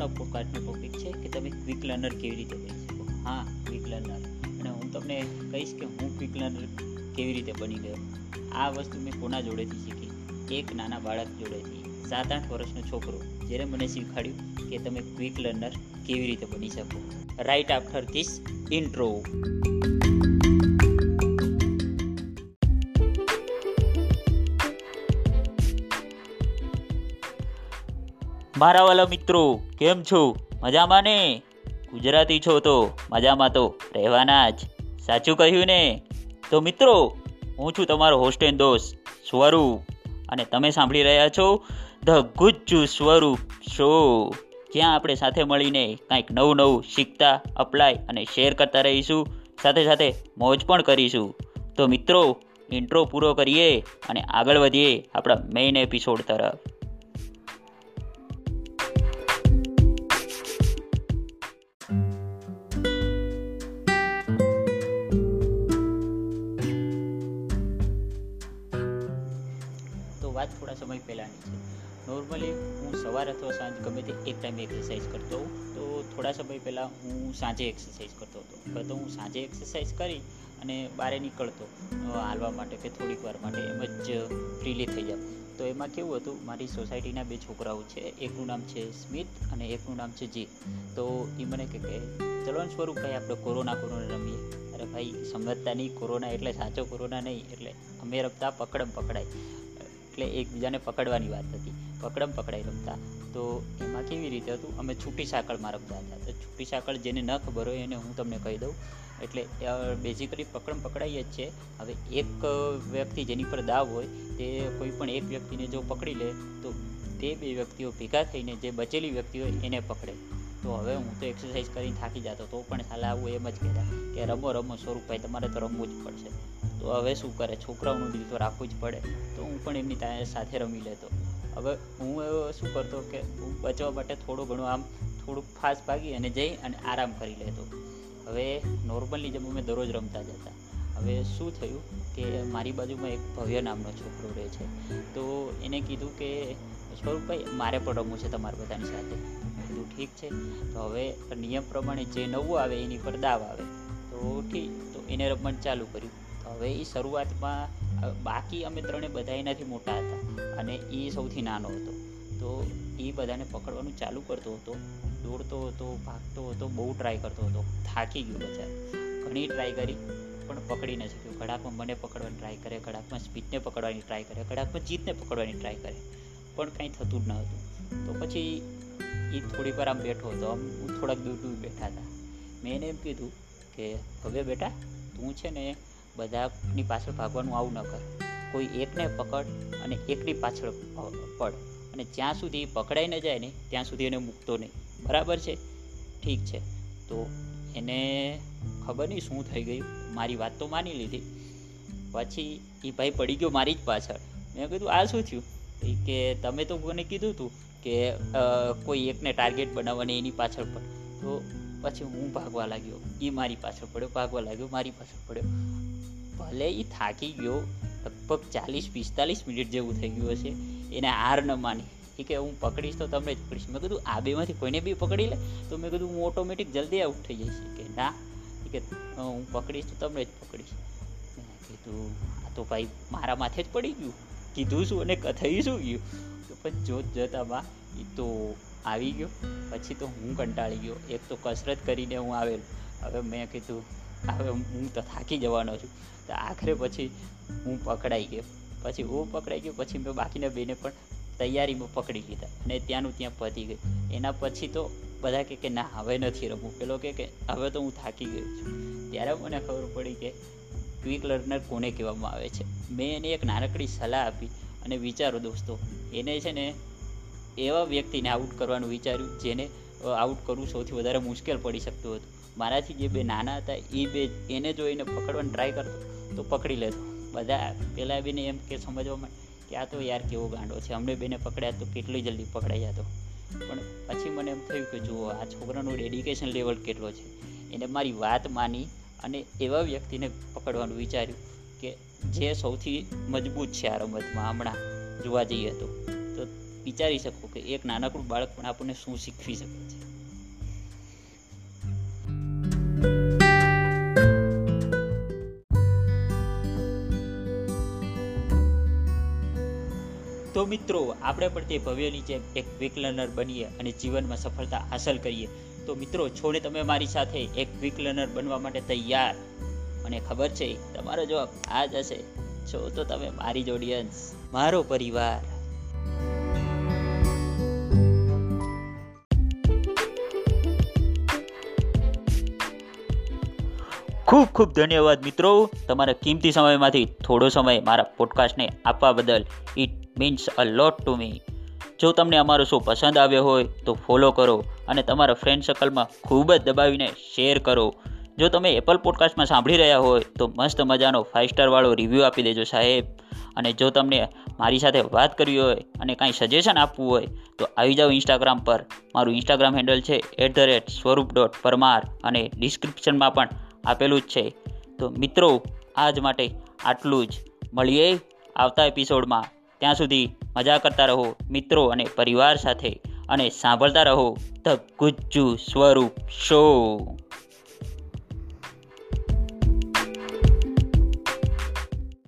આજનો પોડકાસ્ટનો ટોપિક છે કે તમે ક્વિક લર્નર કેવી રીતે બની શકો? હા ક્વિક લર્નર અને હું તમને કહીશ કે હું ક્વિક લર્નર કેવી રીતે બની ગયો? આ વસ્તુ મેં કોના જોડેથી શીખી? એક નાના બાળક જોડેથી. સાત આઠ વર્ષનો છોકરો જેને મને શીખવાડ્યું કે તમે ક્વિક લર્નર કેવી રીતે બની શકો? રાઈટ આફ્ટર ધીસ ઇન્ટ્રો મારા વાલા મિત્રો, કેમ છો? મજામાં ને? ગુજરાતી છો તો મજામાં તો, રહેવાના જ. સાચું કહ્યું ને? તો મિત્રો, હું છું તમારો હોસ્ટેન દોસ્ત સ્વરૂપ. અને તમે સાંભળી રહ્યા છો ધ ગુજ્જુ સ્વરૂપ શો જ્યાં આપણે સાથે મળીને કંઈક નવું નવું શીખતા અપ્લાય અને શેર કરતા રહીશું. સાથે સાથે મોજ પણ કરીશું. તો મિત્રો ઇન્ટ્રો પૂરો કરીએ અને આગળ વધીએ આપણા મેઇન એપિસોડ તરફ. વાત થોડા સમય પહેલાંની છે. નોર્મલી હું સવાર અથવા સાંજ ગમે તે એક ટાઈમે એક્સરસાઇઝ કરતો તો થોડા સમય પહેલાં હું સાંજે એક્સરસાઇઝ કરતો હતો. તો હું સાંજે એક્સરસાઇઝ કરી અને બહાર નીકળતો હાલવા માટે કે થોડીક વાર માટે એમ જ ફ્રીલી થઈ જાઉં. તો એમાં કેવું હતું, મારી સોસાયટીના બે છોકરાઓ છે, એકનું નામ છે સ્મિત અને એકનું નામ છે જીત તો એ મને કહે કે ચલો સ્વરૂપ ભાઈ, આપણે કોરોના કોરોના રમીએ. અરે ભાઈ, સમજતા નહીં, કોરોના એટલે સાચો કોરોના નહીં, એટલે અમે રમતા પકડમ પકડાય. એટલે એકબીજાને પકડવાની વાત હતી. પકડમ પકડાઈ રમતા. તો એમાં કેવી રીતે હતું? અમે છૂટી સાંકળમાં રમતા હતા. તો છૂટી સાંકળ જેને ન ખબર હોય એને હું તમને કહી દઉં. એટલે બેઝિકલી પકડમ પકડાઈ જ છે હવે એક વ્યક્તિ જેની પર દાવ હોય, તે કોઈ પણ એક વ્યક્તિને જો પકડી લે, તો તે બે વ્યક્તિઓ ભેગા થઈને જે બચેલી વ્યક્તિ હોય એને પકડે. તો હવે હું તો એક્સરસાઇઝ કરીને થાકી જતો તો પણ સાલા આવું એમ જ કહેતા કે રમો રમો, સ્વરૂપભાઈ, તમારે તો રમવું જ પડશે. તો હવે શું કરે? છોકરાઓનું દિલ તો રાખવું જ પડે. તો હું પણ એમની સાથે રમી લેતો. હવે હું શું કરતો કે હું બચવા માટે થોડું ઘણું આમ થોડુંક ફાસ્ટ ભાગી અને જઈ અને આરામ કરી લેતો. હવે નોર્મલી જેમ અમે દરરોજ રમતા જ હતા. હવે શું થયું કે મારી બાજુમાં એક ભવ્ય નામનો છોકરો રહે છે. તો એને કીધું કે, સ્વરૂપભાઈ, મારે પણ રમવું છે તમારા બધાની સાથે. કીધું, ઠીક છે. તો હવે નિયમ પ્રમાણે જે નવું આવે એની પર દાવ આવે. તો ઠીક તો એને રમવાનું ચાલુ કર્યું. હવે એ શરૂઆતમાં બાકી અમે ત્રણે બધા એનાથી મોટા હતા અને એ સૌથી નાનો હતો. તો એ બધાને પકડવાનું ચાલુ કરતો હતો, દોડતો હતો, ભાગતો હતો, બહુ ટ્રાય કરતો હતો, થાકી ગયો બચારો. ઘણી ટ્રાય કરી, પણ પકડી ન શક્યો. ઘડાકમાં મને પકડવાની ટ્રાય કરે, ઘડાકમાં સ્પીડને પકડવાની ટ્રાય કરે, ઘડાકમાં જીતને પકડવાની ટ્રાય કરે. પણ કાંઈ થતું જ ન હતું. તો પછી એ થોડી વાર આમ બેઠો હતો. આમ થોડાક દૂર દૂર બેઠા હતા. મેં એને એમ કીધું કે, હવે બેટા, તું છે ને બધાની પાછળ ભાગવાનું આવું ન કર. કોઈ એકને પકડ અને એકની પાછળ પડ. અને જ્યાં સુધી પકડાઈ ન જાય ને, ત્યાં સુધી એને મૂકતો નહીં. બરાબર છે? ઠીક છે. તો એને ખબર નહીં શું થઈ ગયું. મારી વાત તો માની લીધી. પછી એ ભાઈ પડી ગયો મારી જ પાછળ. મેં કીધું, આ શું થયું? કે, તમે તો મને કીધું હતું કે કોઈ એકને ટાર્ગેટ બનાવવાની એની પાછળ પણ તો પછી હું ભાગવા લાગ્યો. એ મારી પાછળ પડ્યો, ભાગવા લાગ્યો, મારી પાછળ પડ્યો. ભલે એ થાકી ગયો, લગભગ ચાલીસ, પિસ્તાલીસ મિનિટ જેવું થઈ ગયું હશે, એને હાર ન માની. કે હું પકડીશ તો તમને જ પકડીશ. મેં કીધું, આ બેમાંથી કોઈને બી પકડી લે? તો મેં કીધું, હું ઓટોમેટિક જલ્દી આઉટ થઈ જઈશ. કે, ના. કે હું પકડીશ તો તમને જ પકડીશ. મેં કીધું, આ તો ભાઈ મારા માથે જ પડી ગયું. કીધું શું અને કથાઈ થઈ શું ગયું? તો પણ જોત જોતામાં એ તો આવી ગયો. પછી તો હું કંટાળી ગયો. એક તો કસરત કરીને હું આવેલ. હવે મેં કીધું, હવે હું તો થાકી જવાનો છું. તો આખરે પછી હું પકડાઈ ગયો. પછી હું પકડાઈ ગયો, પછી મેં બાકીના બેને પણ તૈયારીમાં પકડી લીધા અને ત્યાંનું ત્યાં પતી ગયું. એના પછી તો બધા કહે કે ના, હવે નથી રમવું. પેલો કે કે હવે તો હું થાકી ગયો છું. ત્યારે મને ખબર પડી કે ક્વિક લર્નર કોને કહેવામાં આવે છે. મેં એને એક નાનકડી સલાહ આપી અને વિચારો દોસ્તો, એને છે ને એવા વ્યક્તિને આઉટ કરવાનું વિચાર્યું જેને આઉટ કરવું સૌથી વધારે મુશ્કેલ પડી શકતું હતું. મારાથી જે બે નાના હતા એ બે એને જોઈને પકડવાની ટ્રાય કરતો. તો પકડી લેતો બધા પહેલાં બેને એમ કે સમજવામાં કે આ તો યાર કેવો ગાંડો છે. અમને બેને પકડ્યા તો કેટલી જલ્દી પકડાઈ જતો પણ પછી મને એમ થયું કે જુઓ, આ છોકરાનું ડેડિકેશન લેવલ કેટલો છે. એને મારી વાત માની અને એવા વ્યક્તિને પકડવાનું વિચાર્યું કે જે સૌથી મજબૂત છે આ રમતમાં હમણાં જોવા જઈએ તો. તો વિચારી શકો કે એક નાનકડું બાળક પણ આપણને શું શીખવી શકે છે. તો મિત્રો, આપણે પણ તે ભવ્યની જેમ એક ક્વિક લર્નર બનીએ અને જીવનમાં સફળતા હાંસલ કરીએ. તો મિત્રો, છોડે તમે મારી સાથે એક ક્વિક લર્નર બનવા માટે તૈયાર. મને ખબર છે, તમારો જવાબ આ જ હશે. છો તો તમે મારી જ ઓડિયન્સ મારો પરિવાર. ખૂબ ખૂબ ધન્યવાદ મિત્રો. તમારા કિંમતી સમયમાંથી થોડો સમય મારા પોડકાસ્ટને આપવા બદલ it means a lot to me જો તમને અમારો શો પસંદ આવ્યો હોય, તો ફોલો કરો અને તમારા ફ્રેન્ડ સર્કલમાં ખૂબ જ દબાવીને શેર કરો. જો તમે એપલ પોડકાસ્ટમાં સાંભળી રહ્યા હોય, તો મસ્ત મજાનો ફાઇવ સ્ટારવાળો રિવ્યૂ આપી દેજો સાહેબ. અને જો તમને મારી સાથે વાત કરવી હોય અને કાંઈ સજેશન આપવું હોય, તો આવી જાઓ ઇન્સ્ટાગ્રામ પર. મારું ઇન્સ્ટાગ્રામ હેન્ડલ છે at the rate Swaroop dot Parmar અને ડિસ્ક્રિપ્શનમાં પણ આપેલું જ છે. તો મિત્રો, આજ માટે આટલું જ. મળીએ આવતા એપિસોડમાં ત્યાં સુધી મજા કરતા રહો મિત્રો અને પરિવાર સાથે અને સાંભળતા રહો ધ ગુજ્જુ સ્વરૂપ શો.